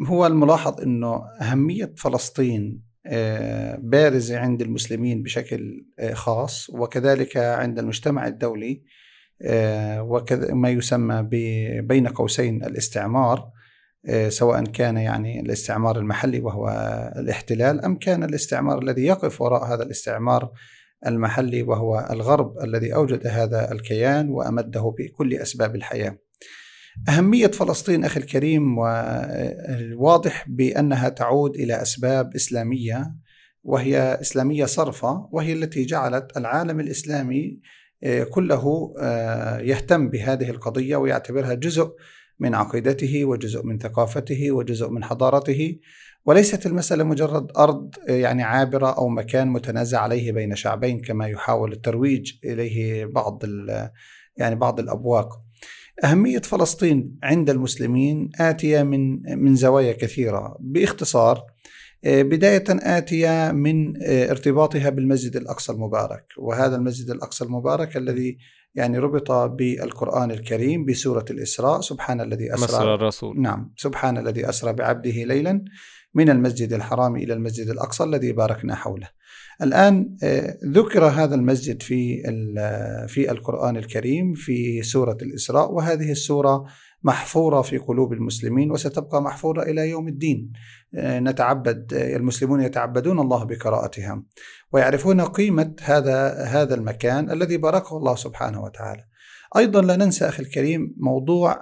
هو الملاحظ إنه أهمية فلسطين آه، بارزة عند المسلمين بشكل آه، خاص وكذلك عند المجتمع الدولي آه، وكذا ما يسمى بين قوسين الاستعمار سواء كان يعني الاستعمار المحلي وهو الاحتلال أم كان الاستعمار الذي يقف وراء هذا الاستعمار المحلي وهو الغرب الذي أوجد هذا الكيان وأمده بكل أسباب الحياة. أهمية فلسطين أخي الكريم واضح بأنها تعود إلى أسباب إسلامية وهي إسلامية صرفة وهي التي جعلت العالم الإسلامي آه، كله آه، يهتم بهذه القضية ويعتبرها جزء من عقيدته وجزء من ثقافته وجزء من حضارته. وليست المسألة مجرد أرض آه، يعني عابرة أو مكان متنازع عليه بين شعبين كما يحاول الترويج إليه بعض يعني بعض الأبواق. أهمية فلسطين عند المسلمين آتية من من زوايا كثيرة. باختصار آه، بداية آتية من آه، ارتباطها بالمسجد الأقصى المبارك. وهذا المسجد الأقصى المبارك الذي يعني ربط بالقرآن الكريم بسورة الإسراء سبحان الذي أسرى الرسول. نعم سبحان الذي أسرى بعبده ليلا من المسجد الحرام إلى المسجد الأقصى الذي باركنا حوله. الآن آه، ذكر هذا المسجد في في القرآن الكريم في سورة الإسراء وهذه السورة محفورة في قلوب المسلمين وستبقى محفورة إلى يوم الدين. آه، نتعبد آه، المسلمون يتعبدون الله بقراءتها ويعرفون قيمة هذا هذا المكان الذي باركه الله سبحانه وتعالى. أيضا لا ننسى أخي الكريم موضوع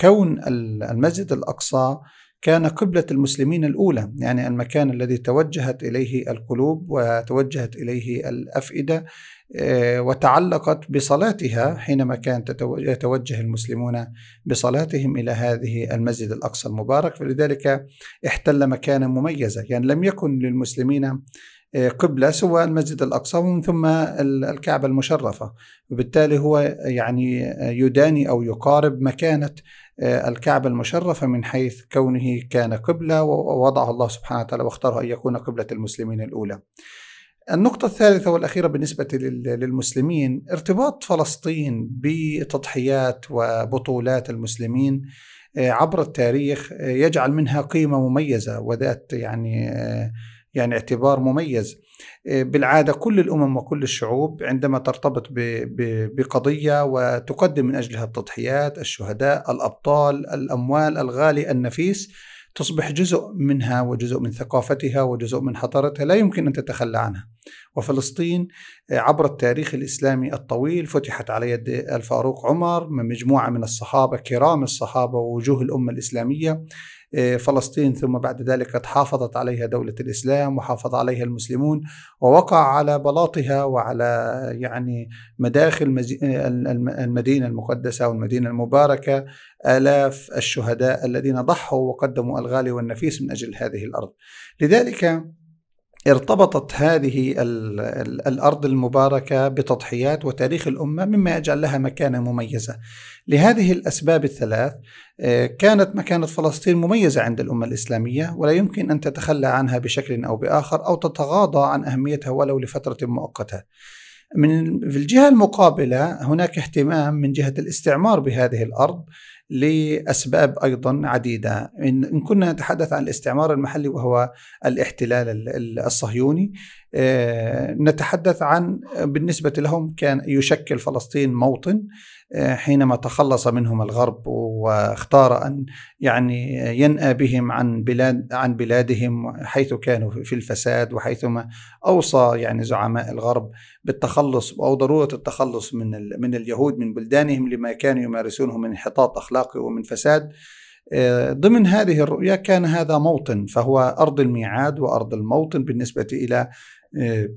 كون المسجد الأقصى كان قبلة المسلمين الأولى يعني المكان الذي توجهت إليه القلوب وتوجهت إليه الأفئدة آه، وتعلقت بصلاتها حينما كان يتوجه المسلمون بصلاتهم إلى هذه المسجد الأقصى المبارك. فلذلك احتل مكانا مميزا يعني لم يكن للمسلمين آه، قبلة سوى المسجد الأقصى ومن ثم الكعبة المشرفة. وبالتالي هو يعني يداني أو يقارب مكانة آه، الكعبة المشرفة من حيث كونه كان قبلة ووضعه الله سبحانه وتعالى واختاره أن يكون قبلة المسلمين الأولى. النقطة الثالثة والأخيرة بالنسبة للمسلمين ارتباط فلسطين بتضحيات وبطولات المسلمين آه، عبر التاريخ آه، يجعل منها قيمة مميزة وذات يعني يعني اعتبار مميز. آه، بالعادة كل الأمم وكل الشعوب عندما ترتبط بقضية وتقدم من أجلها التضحيات، الشهداء، الأبطال، الأموال الغالي النفيس تصبح جزء منها وجزء من ثقافتها وجزء من حضارتها لا يمكن أن تتخلى عنها. وفلسطين آه، عبر التاريخ الإسلامي الطويل فتحت على يد الفاروق عمر من مجموعة من الصحابة كرام الصحابة ووجوه الأمة الإسلامية فلسطين ثم بعد ذلك قد حافظت عليها دولة الإسلام وحافظ عليها المسلمون ووقع على بلاطها وعلى يعني مداخل المدينة المقدسة والمدينة المباركة آلاف الشهداء الذين ضحوا وقدموا الغالي والنفيس من أجل هذه الأرض. لذلك ارتبطت هذه الأرض المباركة بتضحيات وتاريخ الأمة مما يجعل لها مكانة مميزة. لهذه الأسباب الثلاث آه، كانت مكانة فلسطين مميزة عند الأمة الإسلامية ولا يمكن أن تتخلى عنها بشكل أو بآخر أو تتغاضى عن أهميتها ولو لفترة مؤقتة. من في الجهة المقابلة هناك اهتمام من جهة الاستعمار بهذه الأرض لأسباب أيضا عديدة. إن كنا نتحدث عن الاستعمار المحلي وهو الاحتلال الصهيوني آه، نتحدث عن بالنسبة لهم كان يشكل فلسطين موطن حينما تخلص منهم الغرب واختار أن يعني ينأى بهم عن بلاد عن بلادهم حيث كانوا في الفساد وحيثما أوصى يعني زعماء الغرب بالتخلص أو ضرورة التخلص من من اليهود من بلدانهم لما كانوا يمارسونه من انحطاط أخلاقي ومن فساد. آه، ضمن هذه الرؤية كان هذا موطن فهو أرض الميعاد وأرض الموطن بالنسبة إلى آه،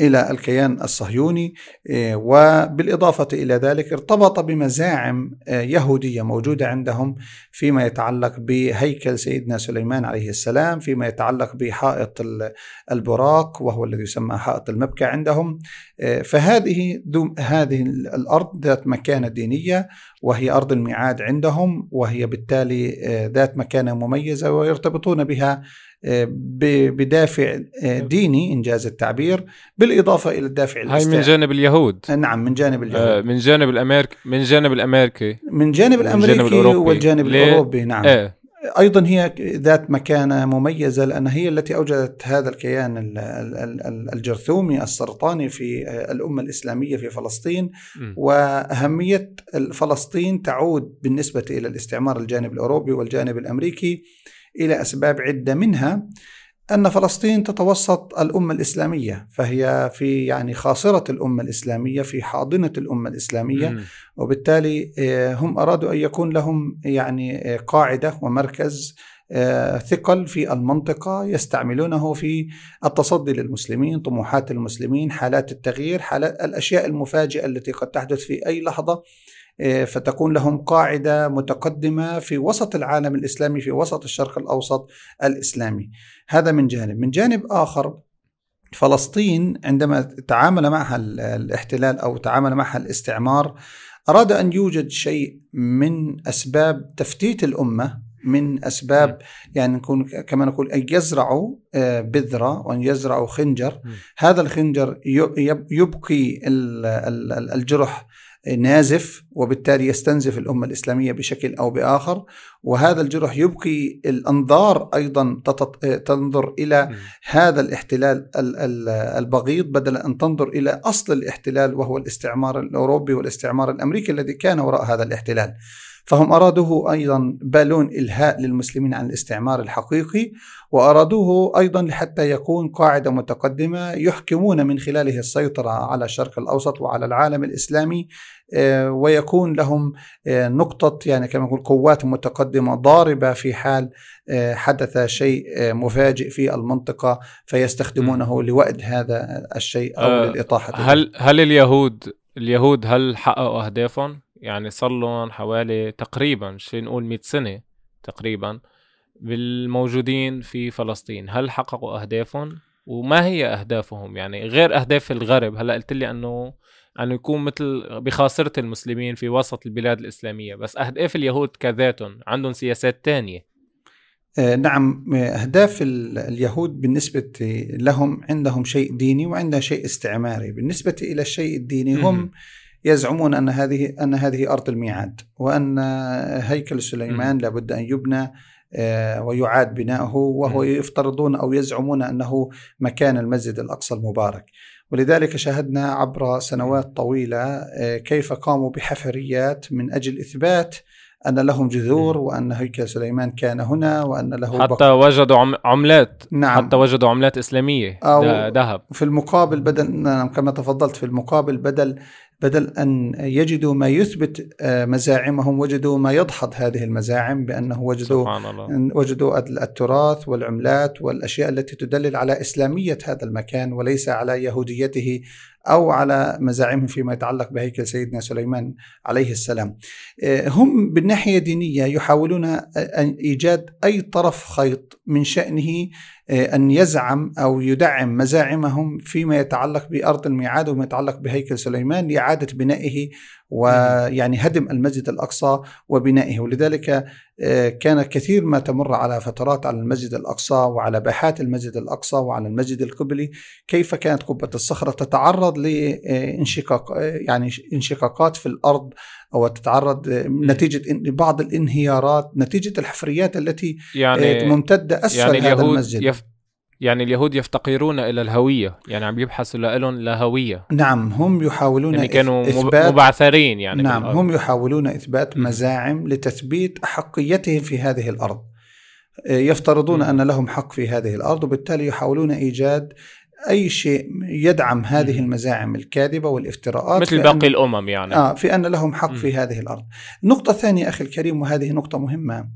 إلى الكيان الصهيوني آه، وبالإضافة إلى ذلك ارتبط بمزاعم آه، يهودية موجودة عندهم فيما يتعلق بهيكل سيدنا سليمان عليه السلام، فيما يتعلق بحائط البراق وهو الذي يسمى حائط المبكى عندهم، آه، فهذه هذه الأرض ذات مكانة دينية وهي أرض الميعاد عندهم وهي بالتالي ذات مكانة مميزة ويرتبطون بها بدافع ديني إنجاز التعبير بالإضافة إلى الدافع هاي من جانب اليهود. نعم من جانب اليهود. آه من جانب الامريكي من جانب الأمريكي. من جانب الامريكي من جانب الأوروبي. والجانب ليه؟ الأوروبي نعم. إيه. أيضا هي ذات مكانة مميزة لأن هي التي أوجدت هذا الكيان الجرثومي السرطاني في الأمة الإسلامية في فلسطين. وأهمية فلسطين تعود بالنسبة إلى الاستعمار الجانب الأوروبي والجانب الأمريكي. إلى أسباب عدة منها أن فلسطين تتوسط الأمة الإسلامية فهي في يعني خاصرة الأمة الإسلامية في حاضنة الأمة الإسلامية وبالتالي آه، هم أرادوا أن يكون لهم يعني آه، قاعدة ومركز آه، ثقل في المنطقة يستعملونه في التصدي للمسلمين طموحات المسلمين حالات التغيير حالات الأشياء المفاجئة التي قد تحدث في أي لحظة. فتكون لهم قاعدة متقدمة في وسط العالم الإسلامي في وسط الشرق الأوسط الإسلامي. هذا من جانب. من جانب آخر فلسطين عندما تعامل معها الاحتلال أو تعامل معها الاستعمار أراد أن يوجد شيء من أسباب تفتيت الأمة من أسباب يعني نكون كما نقول أن يزرعوا آه، بذرة وأن يزرعوا خنجر. هذا الخنجر يبقي الجرح نازف وبالتالي يستنزف الأمة الإسلامية بشكل أو بآخر. وهذا الجرح يبقي الأنظار أيضا تنظر إلى هذا الاحتلال البغيض بدل أن تنظر إلى أصل الاحتلال وهو الاستعمار الأوروبي والاستعمار الأمريكي الذي كان وراء هذا الاحتلال. فهم أرادوه أيضا بالون إلهاء للمسلمين عن الاستعمار الحقيقي وأرادوه أيضا لحتى يكون قاعدة متقدمة يحكمون من خلاله السيطرة على الشرق الأوسط وعلى العالم الإسلامي آه، ويكون لهم آه، نقطة يعني كما نقول قوات متقدمة ضاربة في حال آه، حدث شيء مفاجئ في المنطقة فيستخدمونه لوأد هذا الشيء أو أه للإطاحة هل هل اليهود اليهود هل حققوا أهدافهم؟ يعني صار لهم حوالي تقريبا شي نقول 100 سنة تقريبا بالموجودين في فلسطين. هل حققوا أهدافهم؟ وما هي أهدافهم؟ يعني غير أهداف الغرب. هلأ قلت لي أنه أنه يكون مثل بخاصرة المسلمين في وسط البلاد الإسلامية. بس أهداف اليهود كذاتهم عندهم سياسات تانية. آه نعم. أهداف اليهود بالنسبة لهم عندهم شيء ديني وعندهم شيء استعماري. بالنسبة إلى الشيء الديني هم يزعمون أن هذه أن هذه أرض الميعاد وأن هيكل سليمان لابد أن يبنى آه، ويعاد بناؤه وهو يفترضون أو يزعمون أنه مكان المسجد الأقصى المبارك. ولذلك شاهدنا عبر سنوات طويلة آه، كيف قاموا بحفريات من أجل إثبات أن لهم جذور وأن هيكل سليمان كان هنا وأن له حتى بقر. وجدوا عملات. نعم. حتى وجدوا عملات إسلامية. ذهب. في المقابل بدل نعم، كما تفضلت في المقابل بدل بدل أن يجدوا ما يثبت آه، مزاعمهم وجدوا ما يدحض هذه المزاعم بأنه وجدوا سبحان الله. وجدوا التراث والعملات والأشياء التي تدلل على إسلامية هذا المكان وليس على يهوديته أو على مزاعمهم فيما يتعلق بهيكل سيدنا سليمان عليه السلام آه، هم بالناحية الدينية يحاولون إيجاد أي طرف خيط من شأنه أن يزعم أو يدعم مزاعمهم فيما يتعلق بأرض الميعاد وما يتعلق بهيكل سليمان لإعادة بنائه ويعني هدم المسجد الأقصى وبنائه. ولذلك آه، كان كثير ما تمر على فترات على المسجد الأقصى وعلى باحات المسجد الأقصى وعلى المسجد القبلي. كيف كانت قبة الصخرة تتعرض لإنشقاق آه، يعني إنشقاقات في الأرض أو تتعرض نتيجة بعض الانهيارات نتيجة الحفريات التي يعني ممتدة أسفل يعني هذا المسجد. يف يعني اليهود يفتقرون إلى الهوية يعني عم يبحثوا لهم لهويه نعم هم يحاولون يعني كانوا إثبات مبعثرين يعني نعم هم يحاولون إثبات مزاعم لتثبيت احقيتهم في هذه الأرض. يفترضون أن لهم حق في هذه الأرض وبالتالي يحاولون إيجاد أي شيء يدعم هذه المزاعم الكاذبة والافتراءات مثل باقي الأمم يعني. آه في أن لهم حق في هذه الأرض. النقطه الثانية أخي الكريم وهذه نقطة مهمة.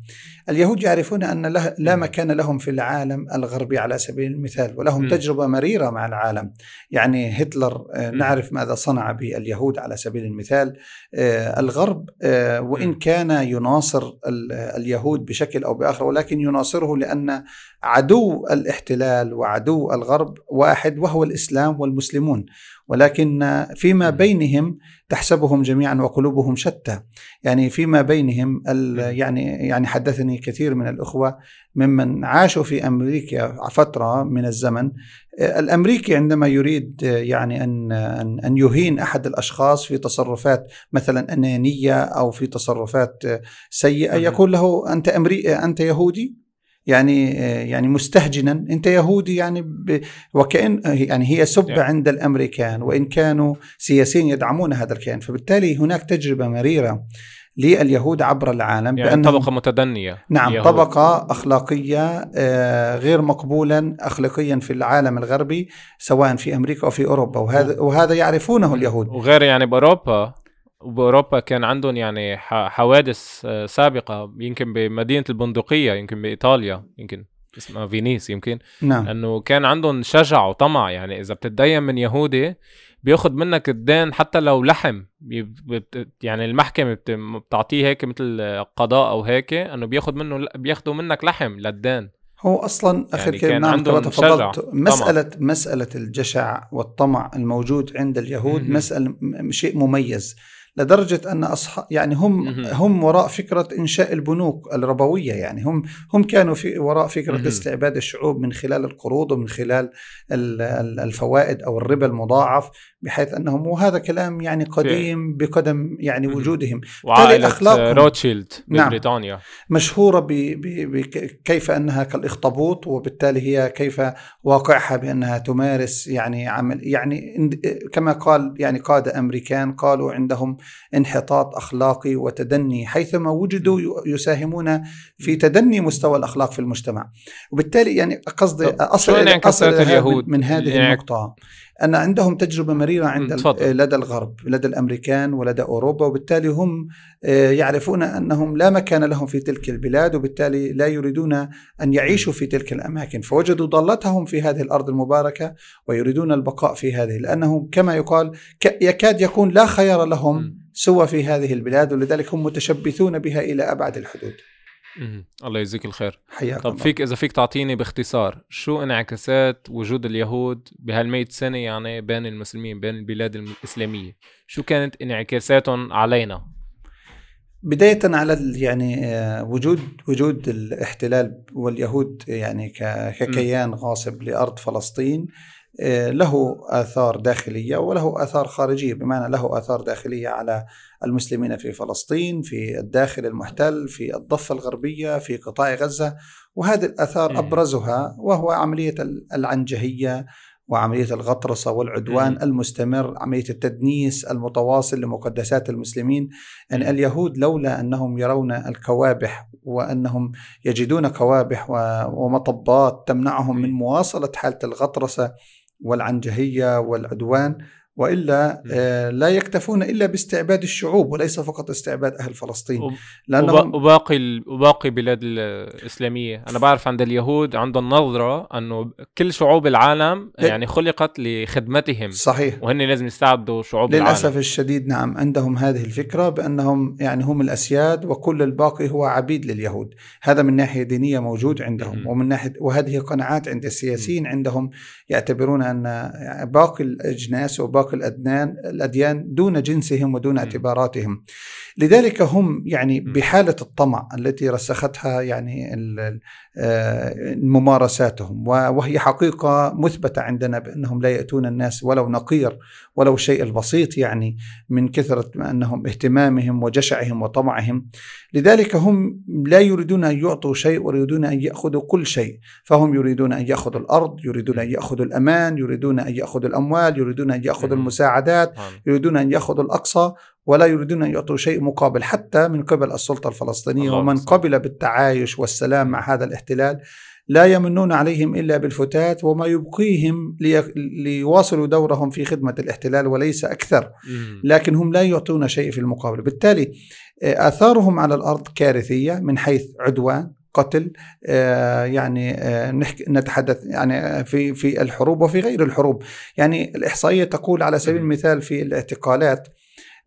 اليهود يعرفون أن لا مكان لهم في العالم الغربي على سبيل المثال ولهم تجربة مريرة مع العالم. يعني هتلر آه نعرف ماذا صنع باليهود على سبيل المثال. آه الغرب آه وإن كان يناصر اليهود بشكل أو بآخر ولكن يناصره لأن عدو الاحتلال وعدو الغرب واحد واحد وهو الإسلام والمسلمون. ولكن فيما بينهم تحسبهم جميعا وقلوبهم شتى. يعني فيما بينهم يعني يعني حدثني كثير من الإخوة ممن عاشوا في أمريكا فترة من الزمن. الأمريكي عندما يريد يعني أن أن يهين أحد الأشخاص في تصرفات مثلا أنانية أو في تصرفات سيئة يقول له أنت امريكي أنت يهودي؟ يعني يعني مستهجنا. انت يهودي يعني ب وكأن يعني هي سبه عند الأمريكان وإن كانوا سياسيين يدعمون هذا الكيان. فبالتالي هناك تجربة مريرة لليهود عبر العالم يعني طبقة متدنية نعم اليهود. طبقة أخلاقية آه، غير مقبولا اخلاقيا في العالم الغربي سواء في أمريكا أو في أوروبا. وهذا وهذا يعرفونه اليهود. وغير يعني بأوروبا وبأوروبا كان عندهم يعني حوادث آه، سابقة يمكن بمدينة البندقية يمكن بإيطاليا يمكن اسمها فينيس يمكن. نعم. إنه كان عندهم شجع وطمع يعني إذا بتتدين من يهودي بياخذ منك الدين حتى لو لحم. يعني المحكمة بتعطيه هيك مثل قضاء أو هيك إنه بياخذ منه بياخذوا منك لحم للدين. هو أصلا اخر يعني كلمه نعم كما تفضلت. مساله طمع. مسألة الجشع والطمع الموجود عند اليهود مسألة شيء مميز. لدرجة أن اصحاب يعني هم هم وراء فكرة إنشاء البنوك الربوية يعني هم هم كانوا في وراء فكرة استعباد الشعوب من خلال القروض ومن خلال الفوائد أو الربا المضاعف بحيث أنهم وهذا كلام يعني قديم بقدم يعني وجودهم. وعائلة روتشيلد ببريطانيا نعم. مشهورة بكيف أنها كالاخطبوط وبالتالي هي كيف واقعها بأنها تمارس يعني عمل يعني كما قال يعني قادة أمريكان قالوا عندهم انحطاط أخلاقي وتدني حيثما وجدوا يساهمون في تدني مستوى الأخلاق في المجتمع. وبالتالي يعني قصدي أصل, أصل اليهود؟ من هذه يعني النقطة. أن عندهم تجربة مريرة عند. لدى الغرب لدى الأمريكان ولدى أوروبا وبالتالي هم آه، يعرفون أنهم لا مكان لهم في تلك البلاد وبالتالي لا يريدون أن يعيشوا في تلك الأماكن. فوجدوا ضالتهم في هذه الأرض المباركة ويريدون البقاء في هذه لأنهم كما يقال يكاد يكون لا خيار لهم سوى في هذه البلاد ولذلك هم متشبثون بها إلى أبعد الحدود. الله يجزيك الخير. حياك طب فيك إذا فيك تعطيني باختصار شو انعكاسات وجود اليهود بهال سنة يعني بين المسلمين بين البلاد الإسلامية؟ شو كانت انعكاساتهم علينا؟ بداية على يعني آه، وجود وجود الاحتلال واليهود يعني ككيان غاصب لأرض فلسطين له آثار داخلية وله آثار خارجية بمعنى له آثار داخلية على المسلمين في فلسطين في الداخل المحتل في الضفة الغربية في قطاع غزة. وهذه الآثار أبرزها وهو عملية العنجهية وعملية الغطرسة والعدوان المستمر عملية التدنيس المتواصل لمقدسات المسلمين. يعني اليهود لولا أنهم يرون الكوابح وأنهم يجدون كوابح ومطبات تمنعهم من مواصلة حالة الغطرسة والعنجهية والعدوان وإلا آه، لا يكتفون إلا باستعباد الشعوب وليس فقط استعباد أهل فلسطين. لأنهم وباقي وباقي بلاد الإسلامية. أنا بعرف عند اليهود عندهم نظره أنه كل شعوب العالم يعني خلقت لخدمتهم صحيح. وهن لازم يستعبدوا شعوب للأسف العالم. الشديد نعم عندهم هذه الفكرة بأنهم يعني هم الأسياد وكل الباقي هو عبيد لليهود. هذا من ناحية دينية موجود عندهم ومن ناحية وهذه قناعات عند السياسيين عندهم يعتبرون أن باقي الأجناس وباقي باقي الأدنان الأديان دون جنسهم ودون اعتباراتهم. لذلك هم يعني بحالة الطمع التي رسختها يعني آه، ممارساتهم وهي حقيقة مثبتة عندنا بأنهم لا يأتون الناس ولو نقير ولو شيء البسيط يعني من كثرة أنهم اهتمامهم وجشعهم وطمعهم. لذلك هم لا يريدون أن يعطوا شيء ويريدون أن يأخذوا كل شيء. فهم يريدون أن يأخذوا الأرض يريدون أن يأخذوا الأمان يريدون أن يأخذوا الأموال يريدون أن يأخذوا المساعدات نعم. يريدون أن يأخذوا الأقصى ولا يريدون أن يعطوا شيء مقابل. حتى من قبل السلطة الفلسطينية ومن قبل بالتعايش والسلام مع هذا الاحتلال لا يمنون عليهم إلا بالفتات وما يبقيهم ليواصلوا دورهم في خدمة الاحتلال وليس أكثر. لكن هم لا يعطون شيء في المقابل. بالتالي آه، آثارهم على الأرض كارثية من حيث عدوان قتل آه، يعني آه، نحكي نتحدث يعني في في الحروب وفي غير الحروب. يعني الإحصائية تقول على سبيل المثال في الاعتقالات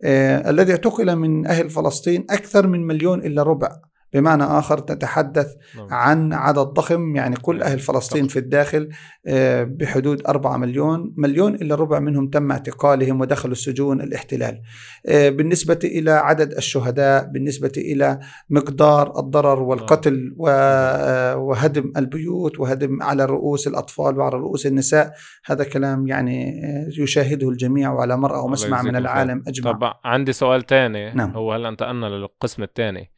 الذي اعتقل من أهل فلسطين أكثر من مليون إلا ربع. بمعنى آخر تتحدث نعم. عن عدد ضخم يعني كل أهل فلسطين في الداخل آه، بحدود 4 مليون مليون إلا ربع منهم تم اعتقالهم ودخلوا السجون الاحتلال. آه، بالنسبة إلى عدد الشهداء بالنسبة إلى مقدار الضرر والقتل و- آه، وهدم البيوت وهدم على رؤوس الأطفال وعلى رؤوس النساء هذا كلام يعني يشاهده الجميع وعلى مرأى ومسمع من العالم أجمع طب عندي سؤال تاني. نعم. هو هلا انتقلنا للقسم الثاني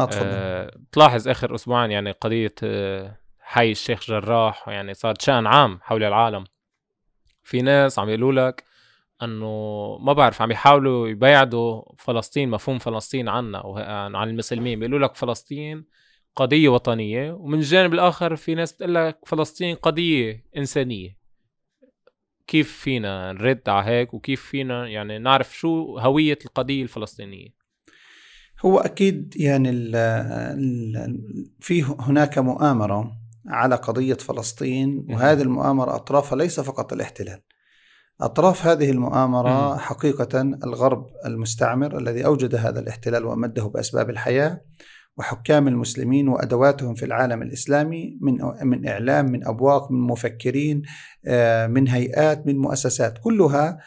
أه تلاحظ آخر أسبوعين يعني قضية آه، حي الشيخ جراح يعني صار شأن عام حول العالم. في ناس عم يقولوا لك إنه ما بعرف عم يحاولوا يبعدوا فلسطين مفهوم فلسطين عنا وه- عن المسلمين. بيقولوا لك فلسطين قضية وطنية ومن الجانب الآخر في ناس بتقول لك فلسطين قضية إنسانية. كيف فينا نرد على هيك؟ وكيف فينا يعني نعرف شو هوية القضية الفلسطينية؟ هو أكيد يعني ال ال في هناك مؤامرة على قضية فلسطين وهذه المؤامرة اطرافها ليس فقط الاحتلال. أطراف هذه المؤامرة. حقيقة الغرب المستعمر الذي أوجد هذا الاحتلال وأمده بأسباب الحياة وحكام المسلمين وأدواتهم في العالم الإسلامي من من إعلام من أبواق من مفكرين آه، من هيئات من مؤسسات كلها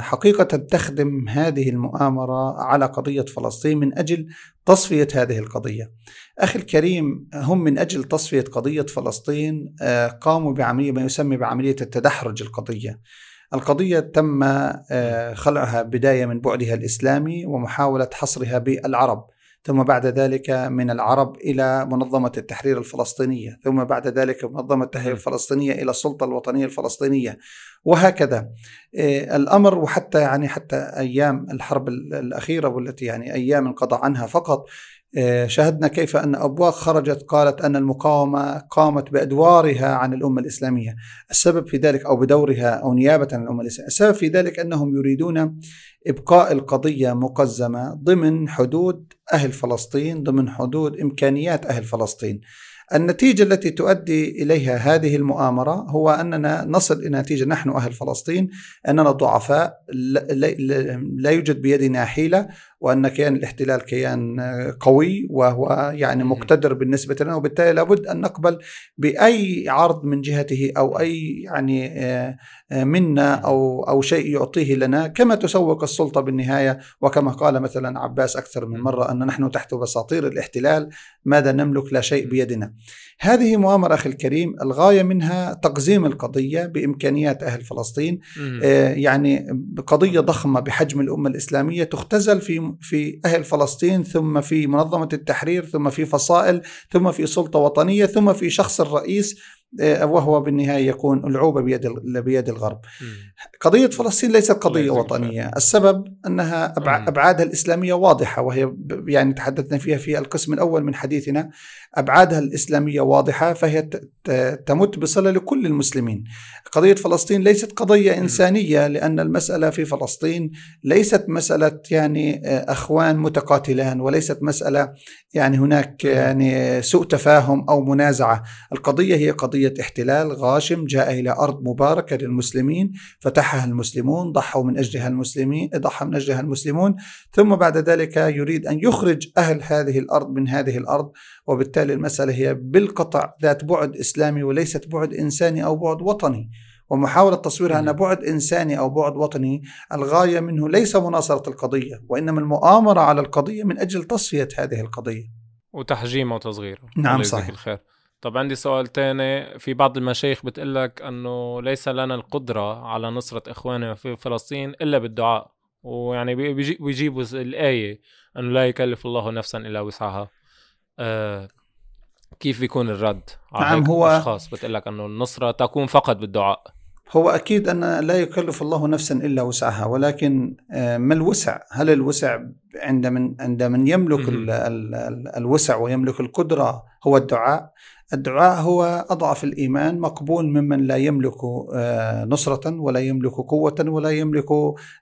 حقيقة تخدم هذه المؤامرة على قضية فلسطين من أجل تصفية هذه القضية. أخي الكريم هم من أجل تصفية قضية فلسطين آه، قاموا بعملية ما يسمى بعملية التدحرج القضية. القضية تم آه، خلعها بداية من بعدها الإسلامي ومحاولة حصرها بالعرب ثم بعد ذلك من العرب إلى منظمة التحرير الفلسطينية ثم بعد ذلك منظمة التحرير الفلسطينية إلى السلطة الوطنية الفلسطينية وهكذا. آه، الأمر وحتى يعني حتى أيام الحرب ال- الأخيرة والتي يعني أيام انقضى عنها فقط شاهدنا كيف أن أبواق خرجت قالت أن المقاومة قامت بأدوارها عن الأمة الإسلامية. السبب في ذلك أو بدورها أو نيابة عن الأمة الإسلامية. السبب في ذلك أنهم يريدون إبقاء القضية مقزمة ضمن حدود أهل فلسطين ضمن حدود إمكانيات أهل فلسطين. النتيجة التي تؤدي إليها هذه المؤامرة هو أننا نصل إلى نتيجة نحن أهل فلسطين أننا ضعفاء لا يوجد بيدنا حيلة. وأن كيان الاحتلال كيان قوي وهو يعني. مقتدر بالنسبة لنا وبالتالي لابد أن نقبل بأي عرض من جهته أو أي يعني آه، منا أو أو شيء يعطيه لنا كما تسوق السلطة بالنهاية. وكما قال مثلا عباس أكثر من مرة أن نحن تحت بساطير الاحتلال ماذا نملك؟ لا شيء بيدنا. هذه مؤامرة أخي الكريم الغاية منها تقزيم القضية بإمكانيات أهل فلسطين. آه، يعني قضية ضخمة بحجم الأمة الإسلامية تختزل في في أهل فلسطين ثم في منظمة التحرير ثم في فصائل ثم في سلطة وطنية ثم في شخص الرئيس وهو بالنهاية يكون ألعوبة بيد بيد الغرب. مم. قضية فلسطين ليست قضية ليست وطنية. السبب مم. أبعادها الإسلامية واضحة وهي يعني تحدثنا فيها في القسم الأول من حديثنا. أبعادها الإسلامية واضحة فهي تمت بصلة لكل المسلمين. قضية فلسطين ليست قضية إنسانية لأن المسألة في فلسطين ليست مسألة يعني آه، أخوان متقاتلان وليست مسألة يعني هناك يعني سوء تفاهم أو منازعة. القضية هي قضية احتلال غاشم جاء إلى أرض مباركة للمسلمين فتحها المسلمون ضحوا من أجلها المسلمين ضحى من أجلها المسلمون ثم بعد ذلك يريد أن يخرج أهل هذه الأرض من هذه الأرض وبالتالي المسألة هي بالقطع ذات بعد إسلامي وليست بعد إنساني أو بعد وطني. ومحاولة تصويرها أن بعد إنساني أو بعد وطني الغاية منه ليس مناصرة القضية وإنما المؤامرة على القضية من أجل تصفية هذه القضية. وتحجيمه وتصغيره نعم، صحيح. الخير. طب عندي سؤال تاني. في بعض المشايخ بتقول لك إنه ليس لنا القدرة على نصرة إخواننا في فلسطين إلا بالدعاء. ويعني بي- بيجي- بيجيبوا الآية إنه لا يكلف الله نفسا إلا وسعها. آه كيف بيكون الرد على نعم، هو- أشخاص بتقول لك إنه النصرة تكون فقط بالدعاء؟ هو أكيد أن لا يكلف الله نفسا إلا وسعها ولكن آه، ما الوسع؟ هل الوسع عند من عند من يملك مهم. ال ال ال الوسع ويملك القدرة هو الدعاء؟ الدعاء هو أضعف الإيمان مقبول ممن لا يملك آه، نصرة ولا يملك قوة ولا يملك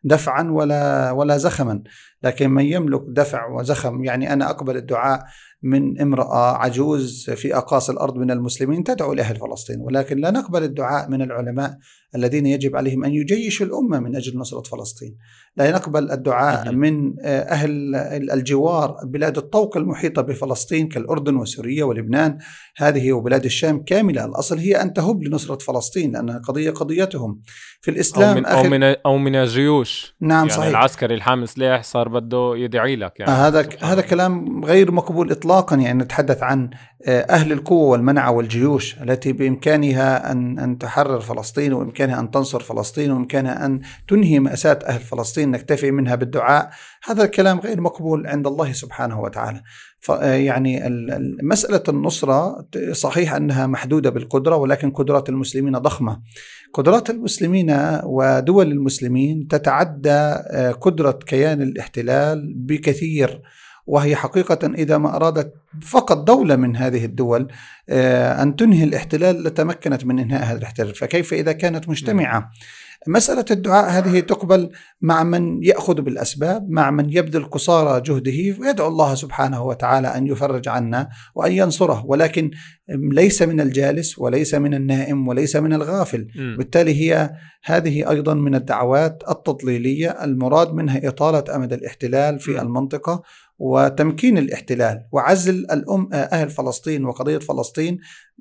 دفعا ولا ولا زخما. لكن من يملك دفع وزخم يعني أنا أقبل الدعاء من امرأة عجوز في أقاصي الأرض من المسلمين تدعو لأهل فلسطين. ولكن لا نقبل الدعاء من العلماء الذين يجب عليهم أن يجيشوا الأمة من أجل نصرة فلسطين. لا نقبل الدعاء من أهل الجوار بلاد الطوق المحيطة بفلسطين كالأردن وسوريا ولبنان. هذه وبلاد الشام كاملة. الأصل هي أن تهب لنصرة فلسطين لأنها قضية قضيتهم. في الإسلام أو من, أو من, أو من الجيوش. نعم يعني صحيح. العسكري الحامل سلاح صار بده يدعي لك يعني؟ هذا هذا كلام غير مقبول إطلاقا. يعني نتحدث عن أهل القوة والمنعة والجيوش التي بإمكانها أن أن تحرر فلسطين وإمكانها أن تنصر فلسطين وإمكانها أن تنهي مأساة أهل فلسطين نكتفي منها بالدعاء. هذا الكلام غير مقبول عند الله سبحانه وتعالى. يعني مسألة النصرة صحيح أنها محدودة بالقدرة ولكن قدرات المسلمين ضخمة. قدرات المسلمين ودول المسلمين تتعدى قدرة كيان الاحتلال بكثير. وهي حقيقة إذا ما أرادت فقط دولة من هذه الدول أن تنهي الاحتلال لتمكنت من إنهاء هذا الاحتلال. فكيف إذا كانت مجتمعة؟ مسألة الدعاء هذه تقبل مع من يأخذ بالأسباب مع من يبذل قصارى جهده ويدعو الله سبحانه وتعالى أن يفرج عنا وأن ينصره. ولكن ليس من الجالس وليس من النائم وليس من الغافل. م. بالتالي هي هذه أيضا من الدعوات التضليلية المراد منها إطالة أمد الاحتلال في م. المنطقة وتمكين الاحتلال وعزل الأم أهل فلسطين وقضية فلسطين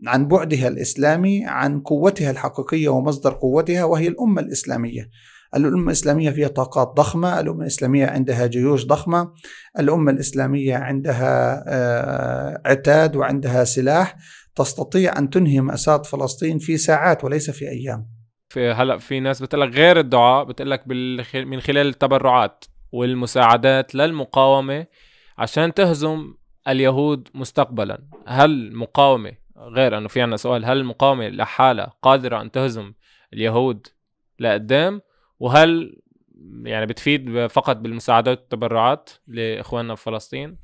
عن بعدها الإسلامي عن قوتها الحقيقية ومصدر قوتها وهي الأمة الإسلامية. الأمة الإسلامية فيها طاقات ضخمة الأمة الإسلامية عندها جيوش ضخمة الأمة الإسلامية عندها عتاد وعندها سلاح تستطيع أن تنهي مأساة فلسطين في ساعات وليس في أيام. في هلأ في ناس بتقول لك غير الدعاء بتقول لك من خلال التبرعات. والمساعدات للمقاومة عشان تهزم اليهود مستقبلا. هل المقاومة غير أنه في عنا سؤال هل المقاومة لحالها قادرة أن تهزم اليهود لقدام؟ وهل يعني بتفيد فقط بالمساعدات والتبرعات لإخواننا في فلسطين؟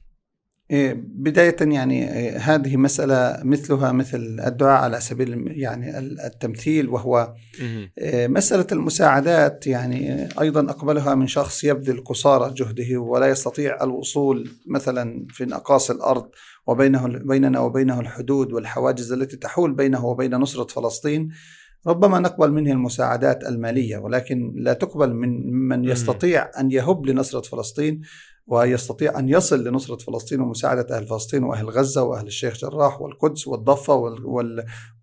بداية يعني إيه، هذه مسألة مثلها مثل الدعاء على سبيل يعني التمثيل وهو إيه، مسألة المساعدات يعني أيضا أقبلها من شخص يبذل قصارى جهده ولا يستطيع الوصول مثلا في أقاصي الأرض وبينه بيننا وبينه الحدود والحواجز التي تحول بينه وبين نصرة فلسطين. ربما نقبل منه المساعدات المالية ولكن لا تقبل من من يستطيع أن يهب لنصرة فلسطين ويستطيع أن يصل لنصرة فلسطين ومساعدة أهل فلسطين وأهل غزة وأهل الشيخ جراح والقدس والضفة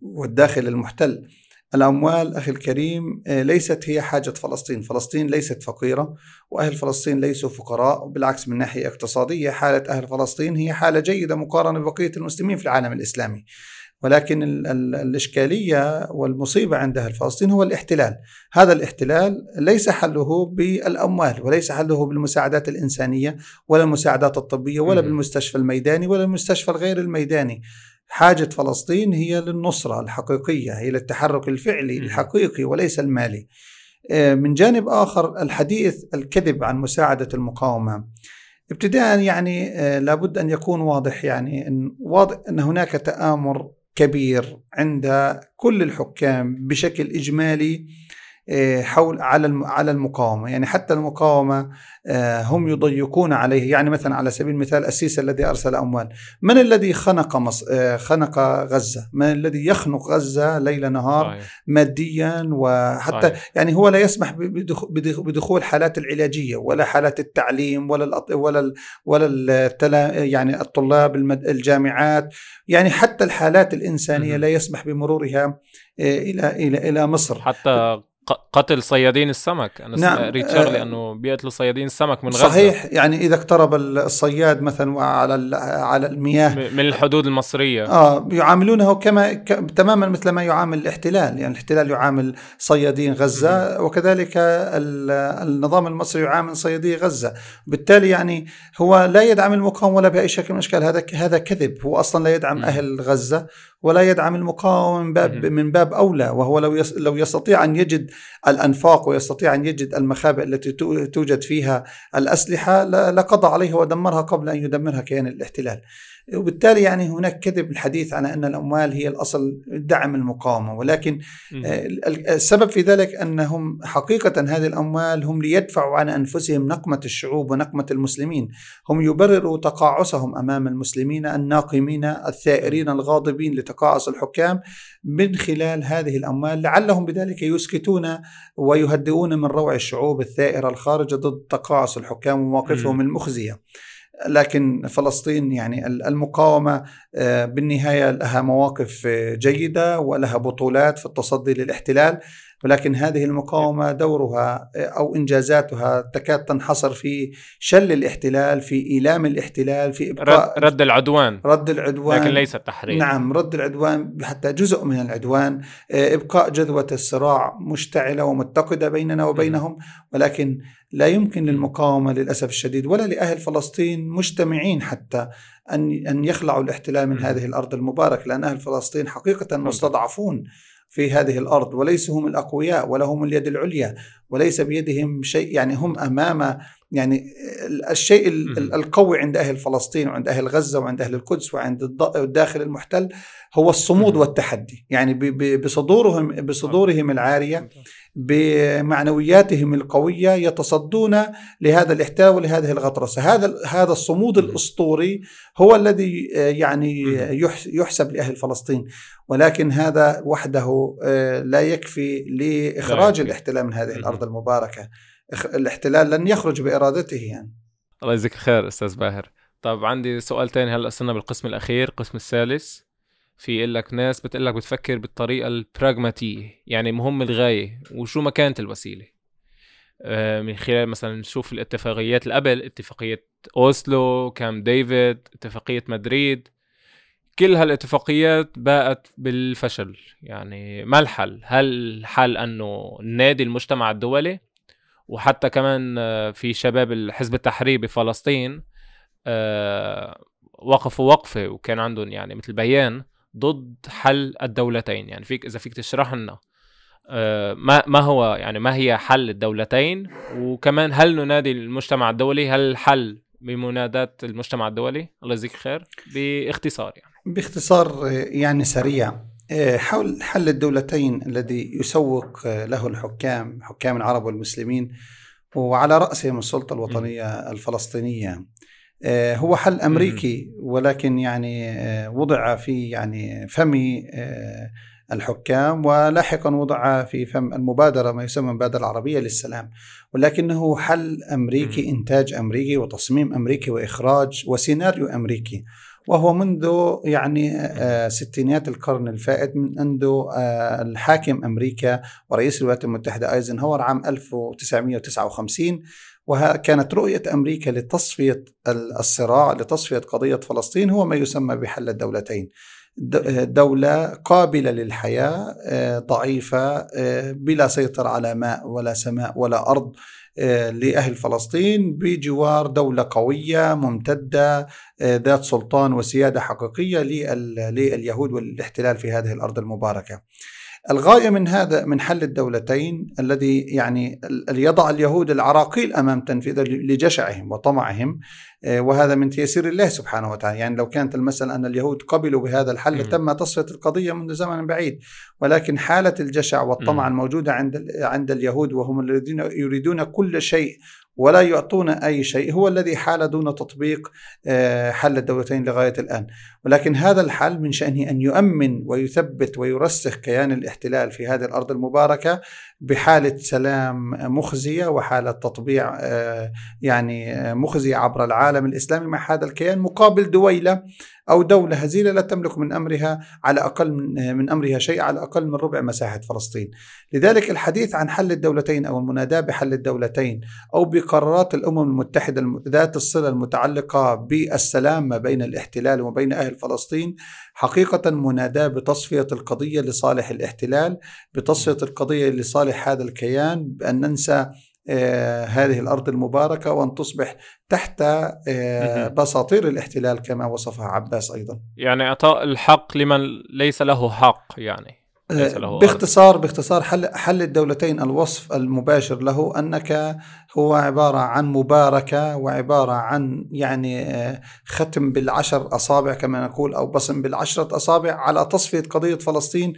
والداخل المحتل. الأموال أخي الكريم آه، ليست هي حاجة فلسطين. فلسطين ليست فقيرة وأهل فلسطين ليسوا فقراء. بالعكس من ناحية اقتصادية حالة أهل فلسطين هي حالة جيدة مقارنة ببقية المسلمين في العالم الإسلامي. ولكن ال ال الإشكالية والمصيبة عند أهل فلسطين هو الاحتلال. هذا الاحتلال ليس حله بالأموال وليس حله بالمساعدات الإنسانية ولا المساعدات الطبية ولا بالمستشفى الميداني ولا المستشفى الغير الميداني. حاجة فلسطين هي للنصرة الحقيقية هي للتحرك الفعلي الحقيقي وليس المالي. آه، من جانب آخر الحديث الكذب عن مساعدة المقاومة. ابتداء يعني آه، لابد أن يكون واضح يعني أن واضح أن هناك تآمر كبير عند كل الحكام بشكل إجمالي حول على على المقاومة، يعني حتى المقاومة آه، هم يضيقون عليه، يعني مثلا على سبيل المثال السيسي الذي أرسل أموال، من الذي خنق مص... آه، خنق غزة؟ من الذي يخنق غزة ليل نهار صحيح. ماديا وحتى صحيح. يعني هو لا يسمح بدخول حالات العلاجية ولا حالات التعليم ولا الأط... ولا ال... ولا التلا... يعني الطلاب المد... الجامعات، يعني حتى الحالات الإنسانية لا يسمح بمرورها إلى إلى إلى مصر حتى قتل صيادين السمك. أنا نعم. قريت شغله أنه بيقتلوا صيادين السمك من غزة. صحيح يعني إذا اقترب الصياد مثلا على على المياه. من الحدود المصرية. آه يعاملونه كما ك... تماما مثل ما يعامل الاحتلال. يعني الاحتلال يعامل صيادين غزة م. وكذلك النظام المصري يعامل صيادي غزة. بالتالي يعني هو لا يدعم المقاومة ولا بأي شكل من الأشكال. هذا هذا كذب. هو أصلا لا يدعم م. أهل غزة. ولا يدعم المقاومة من باب من باب أولى وهو لو لو يستطيع أن يجد الأنفاق ويستطيع أن يجد المخابئ التي توجد فيها الأسلحة لقضى عليها ودمرها قبل أن يدمرها كيان الاحتلال. وبالتالي يعني هناك كذب الحديث على أن الأموال هي الأصل دعم المقاومة ولكن آه، السبب في ذلك أنهم حقيقة هذه الأموال هم ليدفعوا عن أنفسهم نقمة الشعوب ونقمة المسلمين. هم يبرروا تقاعسهم أمام المسلمين الناقمين الثائرين الغاضبين لتقاعس الحكام من خلال هذه الأموال. لعلهم بذلك يسكتون ويهدئون من روع الشعوب الثائرة الخارجة ضد تقاعس الحكام ومواقفهم المخزية. لكن فلسطين يعني المقاومة آه، بالنهاية لها مواقف آه، جيدة ولها بطولات في التصدي للاحتلال. ولكن هذه المقاومة دورها آه، أو إنجازاتها تكاد تنحصر في شل الاحتلال في إيلام الاحتلال في إبقاء رد العدوان. رد العدوان. لكن ليس التحرير. نعم رد العدوان حتى جزء من العدوان. إبقاء جذوة الصراع مشتعلة ومتقدة بيننا وبينهم ولكن لا يمكن للمقاومة للأسف الشديد ولا لأهل فلسطين مجتمعين حتى ان أن يخلعوا الاحتلال من هذه الأرض المباركة لأن أهل فلسطين حقيقة مستضعفون. في هذه الأرض وليسوا هم الأقوياء ولا هم اليد العليا وليس بيدهم شيء يعني هم أمام يعني الشيء القوي عند أهل فلسطين وعند أهل غزة وعند أهل القدس وعند الداخل المحتل هو الصمود والتحدي. يعني بصدورهم بصدورهم العارية بمعنوياتهم القوية يتصدون لهذا الاحتواء ولهذه الغطرسة. هذا هذا الصمود الأسطوري هو الذي يعني يحسب لأهل فلسطين. ولكن هذا وحده آه، لا يكفي لإخراج الاحتلال من هذه الأرض المباركة. الاحتلال لن يخرج بإرادته يعني. الله يجزيك خير أستاذ باهر. طيب عندي سؤال تاني. هلا صرنا بالقسم الأخير القسم الثالث؟ في لك ناس بتقول لك بتفكر بالطريقة البراغماتيه يعني مهم الغاية. وشو ما كانت الوسيلة؟ آه، من خلال مثلا نشوف الاتفاقيات اللي قبل اتفاقية أوسلو كام ديفيد اتفاقية مدريد. كل هالاتفاقيات باءت بالفشل يعني ما الحل؟ هل الحل أنه نادي المجتمع الدولي؟ وحتى كمان آه، في شباب الحزب التحرير بفلسطين آه، وقفوا وقفة وكان عندهم يعني مثل بيان ضد حل الدولتين. يعني فيك إذا فيك تشرح لنا آه، ما ما هو يعني ما هي حل الدولتين؟ وكمان هل ننادي المجتمع الدولي؟ هل الحل بمناداة المجتمع الدولي؟ الله يجزيك خير باختصار يعني. باختصار يعني سريع. حول حل الدولتين الذي يسوق له الحكام حكام العرب والمسلمين وعلى رأسهم السلطة الوطنية الفلسطينية. آه، هو حل أمريكي ولكن يعني آه، وضع في يعني فم الحكام ولاحقا وضع في فم المبادرة ما يسمى المبادرة العربية للسلام. ولكنه حل أمريكي إنتاج أمريكي وتصميم أمريكي وإخراج وسيناريو أمريكي. وهو منذ يعني آه، ستينيات القرن الفائت من منذ آه، الحاكم أمريكا ورئيس الولايات المتحدة أيزنهاور عام 1959 وكانت رؤية أمريكا لتصفية الصراع لتصفية قضية فلسطين هو ما يسمى بحل الدولتين. دولة قابلة للحياة آه، ضعيفة بلا سيطرة على ماء ولا سماء ولا أرض آه، لأهل فلسطين بجوار دولة قوية ممتدة آه، ذات سلطان وسيادة حقيقية لليهود والاحتلال في هذه الأرض المباركة. الغاية من هذا من حل الدولتين الذي يعني يضع اليهود العراقيل أمام تنفيذ لجشعهم وطمعهم آه، وهذا من تيسير الله سبحانه وتعالى. يعني لو كانت المسألة أن اليهود قبلوا بهذا الحل تم تصفية القضية منذ زمن بعيد ولكن حالة الجشع والطمع الموجودة عند عند اليهود وهم الذين يريدون كل شيء ولا يعطون أي شيء. هو الذي حال دون تطبيق آه، حل الدولتين لغاية الآن. ولكن هذا الحل من شأنه أن يؤمن ويثبت ويرسخ كيان الاحتلال في هذه الأرض المباركة بحالة سلام مخزية وحالة تطبيع آه، يعني آه، مخزية عبر العالم الإسلامي مع هذا الكيان مقابل دويلة أو دولة هزيلة لا تملك من أمرها على أقل من, من أمرها شيء على أقل من ربع مساحة فلسطين. لذلك الحديث عن حل الدولتين أو المناداة بحل الدولتين أو بقرارات الأمم المتحدة ذات الصلة المتعلقة بالسلام ما بين الاحتلال وما بين أهل فلسطين حقيقة مناداة بتصفية القضية لصالح الاحتلال بتصفية القضية لصالح هذا الكيان بأن ننسى هذه الأرض المباركة وأن تصبح تحت آه، بساطير الاحتلال كما وصفها عباس أيضا. يعني إعطاء الحق لمن ليس له حق يعني. باختصار باختصار حل حل الدولتين الوصف المباشر له أنك هو عبارة عن مباركة وعبارة عن يعني آه، ختم بالعشر أصابع كما نقول أو بصم بالعشرة أصابع على تصفية قضية فلسطين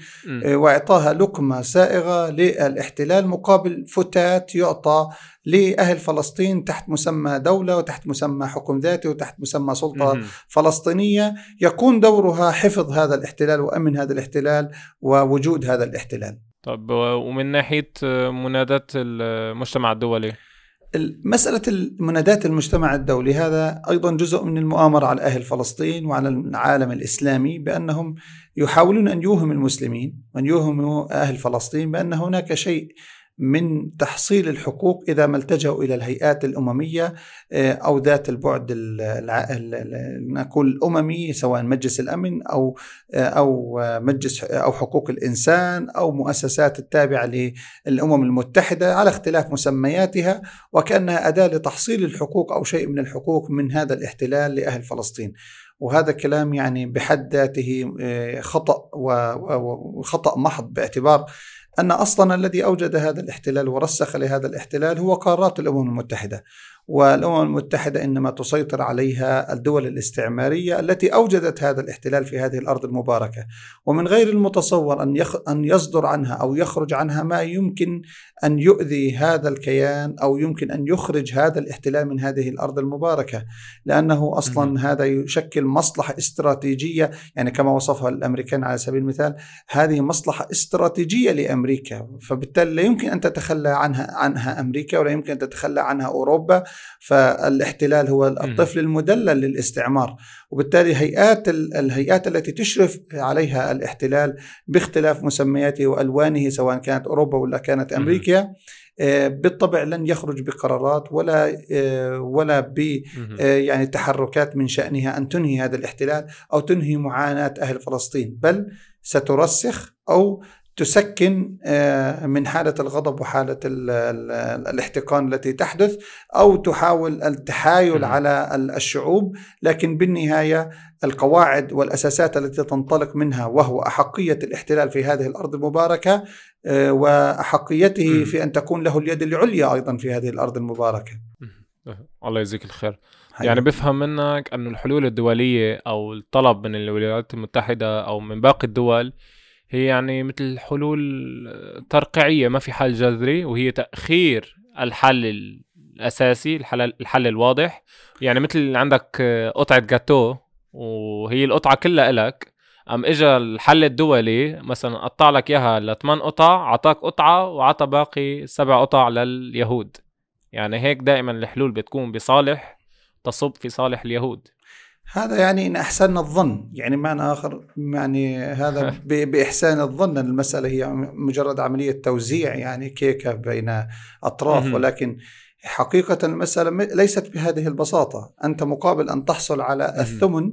آه، واعطاها لقمة سائغة للاحتلال مقابل فتات يعطى لأهل فلسطين تحت مسمى دولة وتحت مسمى حكم ذاتي وتحت مسمى سلطة م- فلسطينية. يكون دورها حفظ هذا الاحتلال وأمن هذا الاحتلال ووجود هذا الاحتلال. طب ومن ناحية منادات المجتمع الدولي؟ مسألة منادات المجتمع الدولي هذا أيضا جزء من المؤامرة على أهل فلسطين وعلى العالم الإسلامي بأنهم يحاولون أن يوهموا المسلمين وأن يوهموا أهل فلسطين بأن هناك شيء من تحصيل الحقوق إذا ما التجأوا إلى الهيئات الأممية آه، أو ذات البعد نقول الأممي سواء مجلس الأمن أو آه، أو مجلس أو حقوق الإنسان أو مؤسسات التابعة للأمم المتحدة على اختلاف مسمياتها وكأنها أداة لتحصيل الحقوق أو شيء من الحقوق من هذا الاحتلال لأهل فلسطين. وهذا كلام يعني بحد ذاته آه، خطأ وخطأ محض باعتبار أن أصلا الذي أوجد هذا الاحتلال ورسخ لهذا الاحتلال هو قارات الأمم المتحدة. والأمم المتحدة إنما تسيطر عليها الدول الاستعمارية التي أوجدت هذا الاحتلال في هذه الأرض المباركة. ومن غير المتصور أن أن يصدر عنها أو يخرج عنها ما يمكن أن يؤذي هذا الكيان أو يمكن أن يخرج هذا الاحتلال من هذه الأرض المباركة. لأنه أصلا هذا يشكل مصلحة استراتيجية يعني كما وصفها الأمريكان على سبيل المثال هذه مصلحة استراتيجية لأمريكا. فبالتالي لا يمكن أن تتخلى عنها عنها أمريكا ولا يمكن أن تتخلى عنها أوروبا. فالاحتلال هو الطفل المدلل للاستعمار. وبالتالي هيئات الهيئات التي تشرف عليها الاحتلال باختلاف مسمياته وألوانه سواء كانت أوروبا ولا كانت أمريكا آه، بالطبع لن يخرج بقرارات ولا آه، ولا ب آه، يعني تحركات من شأنها أن تنهي هذا الاحتلال أو تنهي معاناة أهل فلسطين بل سترسخ أو تسكن آه، من حالة الغضب وحالة الاحتقان التي تحدث أو تحاول التحايل على الشعوب. لكن بالنهاية القواعد والأساسات التي تنطلق منها وهو أحقية الاحتلال في هذه الأرض المباركة آه، وأحقيته في أن تكون له اليد العليا أيضا في هذه الأرض المباركة. الله يجزيك الخير. يعني بفهم منك أن الحلول الدولية أو الطلب من الولايات المتحدة أو من باقي الدول هي يعني مثل حلول ترقيعية ما في حل جذري وهي تأخير الحل الأساسي الحل, الحل الواضح. يعني مثل عندك قطعة جاتو وهي القطعة كلها إلك. أم إجا الحل الدولي مثلا قطع لك إياها لثمان قطع عطاك قطعة وعطى باقي سبع قطع لليهود. يعني هيك دائما الحلول بتكون بصالح تصب في صالح اليهود. هذا يعني إن أحسن الظن. يعني معنى آخر يعني هذا بإحسان الظن أن المسألة هي مجرد عملية توزيع يعني كيكة بين أطراف. ولكن حقيقة المسألة ليست بهذه البساطة. أنت مقابل أن تحصل على الثمن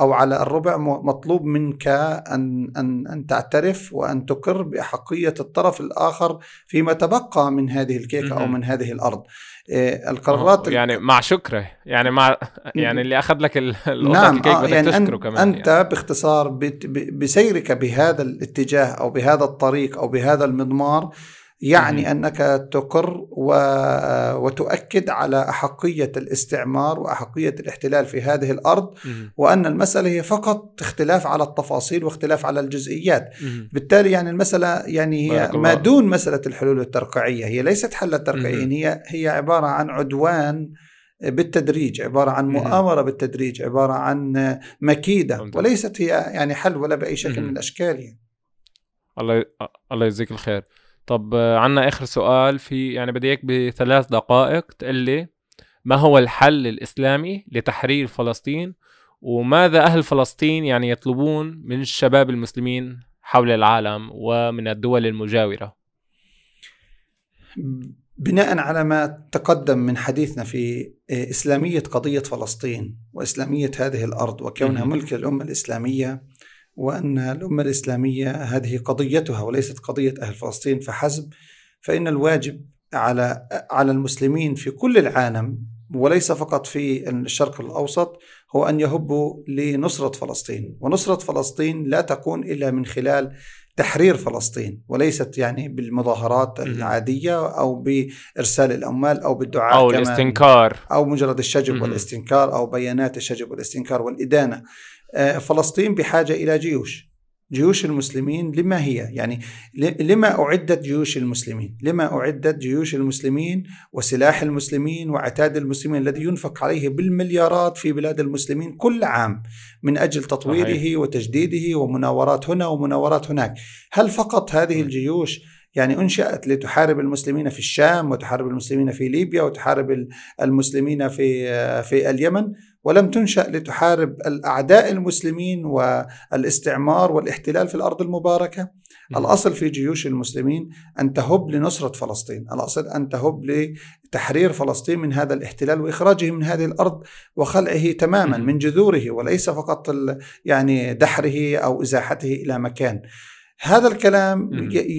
أو على الربع مطلوب منك أن, أن, أن تعترف وأن تقر بأحقية الطرف الآخر فيما تبقى من هذه الكيكة أو من هذه الأرض. إيه، القرارات يعني مع شكره. يعني مع يعني اللي أخذ لك نعم الكيك بدك يعني تشكره كمان أنت يعني. باختصار بسيرك بهذا الاتجاه أو بهذا الطريق أو بهذا المضمار يعني أنك تقر وتؤكد على أحقية الاستعمار وأحقية الاحتلال في هذه الأرض وأن المسألة هي فقط اختلاف على التفاصيل واختلاف على الجزئيات. بالتالي يعني المسألة يعني هي ما دون مسألة الحلول الترقيعيه هي ليست حلا ترقيعيا هي هي عبارة عن عدوان بالتدريج عبارة عن مؤامرة بالتدريج عبارة عن مكيدة وليست هي يعني حل ولا بأي شكل من الأشكال يعني. الله الله يجزيك الخير. طب عنا آخر سؤال في يعني بدي إياك بثلاث دقائق تقول لي ما هو الحل الإسلامي لتحرير فلسطين؟ وماذا أهل فلسطين يعني يطلبون من الشباب المسلمين حول العالم ومن الدول المجاورة؟ بناء على ما تقدم من حديثنا في إسلامية قضية فلسطين وإسلامية هذه الأرض وكونها ملك للامه الإسلامية وأن الأمة الإسلامية هذه قضيتها وليست قضية أهل فلسطين فحسب فإن الواجب على على المسلمين في كل العالم وليس فقط في الشرق الأوسط هو أن يهبوا لنصرة فلسطين، ونصرة فلسطين لا تكون إلا من خلال تحرير فلسطين وليست يعني بالمظاهرات العادية أو بإرسال الأموال أو بالدعاء أو الاستنكار. أو مجرد الشجب والاستنكار أو بيانات الشجب والاستنكار والإدانة. آه، فلسطين بحاجة إلى جيوش. جيوش المسلمين لما هي؟ يعني لما أعدت جيوش المسلمين؟ لما أعدت جيوش المسلمين وسلاح المسلمين وعتاد المسلمين الذي ينفق عليه بالمليارات في بلاد المسلمين كل عام من أجل تطويره صحيح. وتجديده ومناورات هنا ومناورات هناك. هل فقط هذه الجيوش يعني أنشأت لتحارب المسلمين في الشام وتحارب المسلمين في ليبيا وتحارب المسلمين في في اليمن؟ ولم تنشأ لتحارب الأعداء المسلمين والاستعمار والاحتلال في الأرض المباركة. الأصل في جيوش المسلمين أن تهب لنصرة فلسطين. الأصل أن تهب لتحرير فلسطين من هذا الاحتلال وإخراجه من هذه الأرض وخلعه تماما من جذوره وليس فقط يعني دحره أو إزاحته إلى مكان. هذا الكلام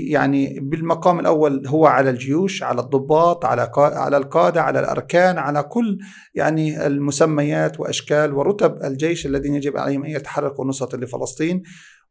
يعني بالمقام الأول هو على الجيوش على الضباط على على القادة على الأركان على كل يعني المسميات وأشكال ورتب الجيش الذين يجب عليهم أن يتحركوا نصرة لفلسطين.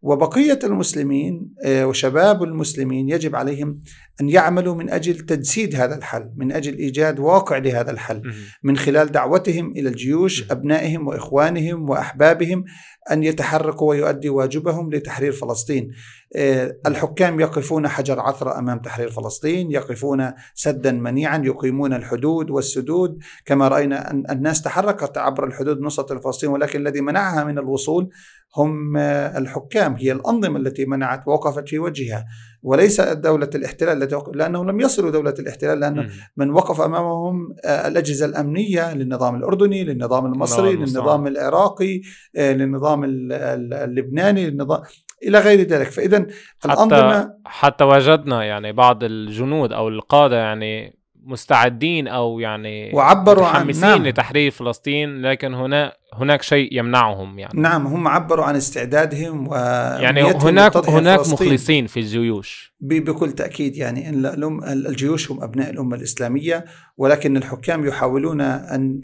وبقية المسلمين آه، وشباب المسلمين يجب عليهم أن يعملوا من أجل تجسيد هذا الحل، من أجل إيجاد واقع لهذا الحل، من خلال دعوتهم إلى الجيوش أبنائهم وإخوانهم وأحبابهم أن يتحركوا ويؤدوا واجبهم لتحرير فلسطين. آه، الحكام يقفون حجر عثرة أمام تحرير فلسطين، يقفون سدا منيعا، يقيمون الحدود والسدود، كما رأينا أن الناس تحركت عبر الحدود نصرة فلسطين ولكن الذي منعها من الوصول هم الحكام هي الأنظمة التي منعت ووقفت في وجهها وليس دولة الاحتلال التي لأنهم لم يصلوا دولة الاحتلال لأن من وقف أمامهم آه، الأجهزة الأمنية للنظام الأردني للنظام المصري للنظام العراقي آه، للنظام اللبناني للنظام إلى غير ذلك. فإذا الأنظمة حتى, حتى وجدنا يعني بعض الجنود أو القادة يعني مستعدين أو يعني وعبروا عن نعم. لتحرير فلسطين لكن هنا هناك شيء يمنعهم يعني. نعم هم عبروا عن استعدادهم و يعني هناك هناك فلسطين. مخلصين في الجيوش. بكل تأكيد يعني إن الجيوش هم أبناء الأمة الإسلامية ولكن الحكام يحاولون أن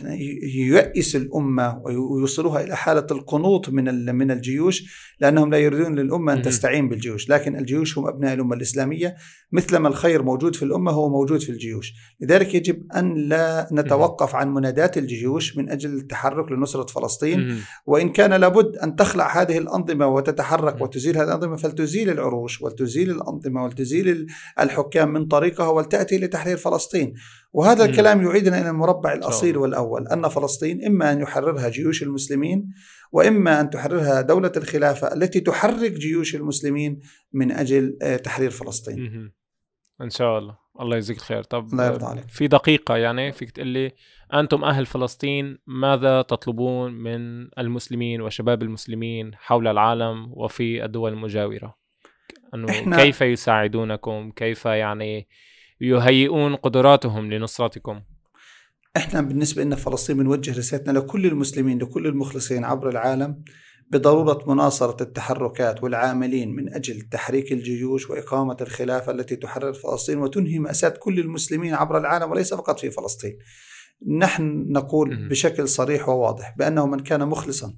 ييئسوا الأمة ويوصلوها إلى حالة القنوط من من الجيوش لأنهم لا يريدون للأمة أن تستعين بالجيوش، لكن الجيوش هم أبناء الأمة الإسلامية. مثلما الخير موجود في الأمة هو موجود في الجيوش، لذلك يجب أن لا نتوقف عن منادات الجيوش من أجل التحرك لنصرة فلسطين وإن كان لابد أن تخلع هذه الأنظمة وتتحرك وتزيل هذه الأنظمة فلتزيل العروش وتزيل الأنظمة وتزيل الحكام من طريقها ولتأتي لتحرير فلسطين. وهذا الكلام يعيدنا إلى المربع الأصيل والأول أن فلسطين إما أن يحررها جيوش المسلمين وإما أن تحررها دولة الخلافة التي تحرك جيوش المسلمين من أجل آه، تحرير فلسطين. إن شاء الله. الله يجزيك الخير طب الله يرضى عليك. في دقيقة يعني فيك تقول لي أنتم أهل فلسطين ماذا تطلبون من المسلمين وشباب المسلمين حول العالم وفي الدول المجاورة؟ أنه إحنا كيف يساعدونكم؟ كيف يعني يهيئون قدراتهم لنصرتكم؟ إحنا بالنسبة لنا فلسطين بنوجه رسالتنا لكل المسلمين لكل المخلصين عبر العالم بضرورة مناصرة التحركات والعاملين من أجل تحريك الجيوش وإقامة الخلافة التي تحرر فلسطين وتنهي مأساة كل المسلمين عبر العالم وليس فقط في فلسطين. نحن نقول بشكل صريح وواضح بأنه من كان مخلصا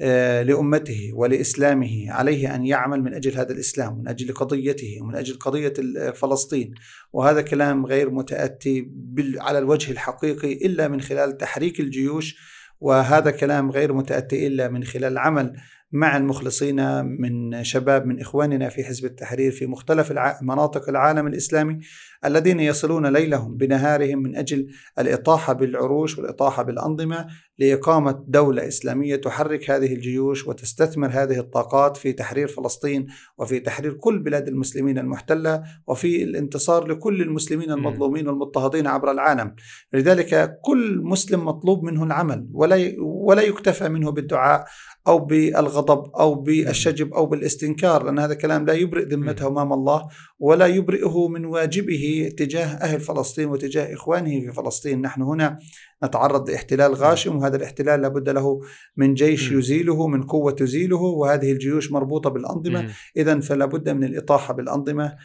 آه، لأمته ولإسلامه عليه أن يعمل من أجل هذا الإسلام من أجل قضيته ومن أجل قضية فلسطين وهذا كلام غير متأتي على الوجه الحقيقي إلا من خلال تحريك الجيوش وهذا كلام غير متاتي إلا من خلال العمل مع المخلصين من شباب من إخواننا في حزب التحرير في مختلف مناطق العالم الإسلامي الذين يصلون ليلهم بنهارهم من أجل الإطاحة بالعروش والإطاحة بالأنظمة لإقامة دولة إسلامية تحرك هذه الجيوش وتستثمر هذه الطاقات في تحرير فلسطين وفي تحرير كل بلاد المسلمين المحتلة وفي الانتصار لكل المسلمين المظلومين والمضطهدين عبر العالم. لذلك كل مسلم مطلوب منه العمل ولا ولا يكتفى منه بالدعاء أو بالغضب أو بالشجب أو بالاستنكار لأن هذا كلام لا يبرئ ذمته أمام الله ولا يبرئه من واجبه تجاه أهل فلسطين وتجاه إخوانه في فلسطين، نحن هنا نتعرض لاحتلال غاشم وهذا الاحتلال لابد له من جيش يزيله من قوة تزيله وهذه الجيوش مربوطة بالأنظمة. إذا فلا بد من الإطاحة بالأنظمة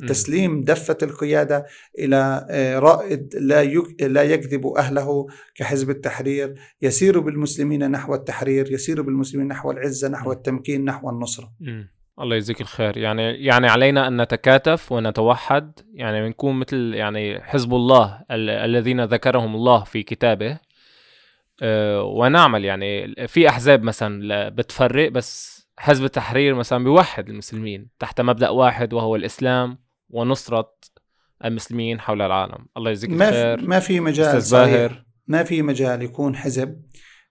لتسليم دفة القيادة إلى آه، رائد لا لا يكذب أهله كحزب التحرير. يسير بالمسلمين نحو التحرير يسير بالمسلمين نحو العزة نحو التمكين نحو النصرة. الله يجزيك الخير. يعني يعني علينا أن نتكاتف ونتوحد. يعني نكون مثل يعني حزب الله ال- الذين ذكرهم الله في كتابه. أه ونعمل يعني في أحزاب مثلا بتفرق بس حزب التحرير مثلا بيوحد المسلمين تحت مبدأ واحد وهو الإسلام ونصرة المسلمين حول العالم. الله يجزيك الخير. ما في مجال صحيح. ما في مجال يكون حزب.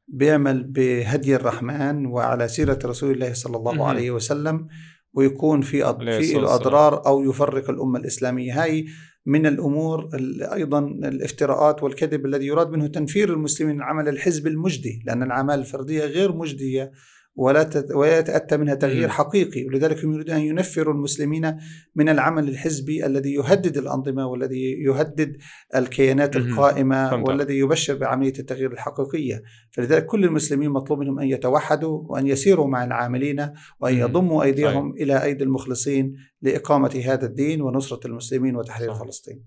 بيعمل بهدي الرحمن وعلى سيرة رسول الله صلى الله عليه وسلم ويكون في أض... في له أضرار أو يفرق الأمة الإسلامية. هاي من الأمور أيضا الافتراءات والكذب الذي يراد منه تنفير المسلمين عمل الحزب المجدي لأن الأعمال الفردية غير مجدية. ولا ولا يتأتى منها تغيير حقيقي. ولذلك هم يريدون أن ينفروا المسلمين من العمل الحزبي الذي يهدد الأنظمة والذي يهدد الكيانات القائمة والذي يبشر بعملية التغيير الحقيقية. فلذلك كل المسلمين مطلوب منهم أن يتوحدوا وأن يسيروا مع العاملين وأن يضموا أيديهم إلى أيدي المخلصين لإقامة هذا الدين ونصرة المسلمين وتحرير فلسطين.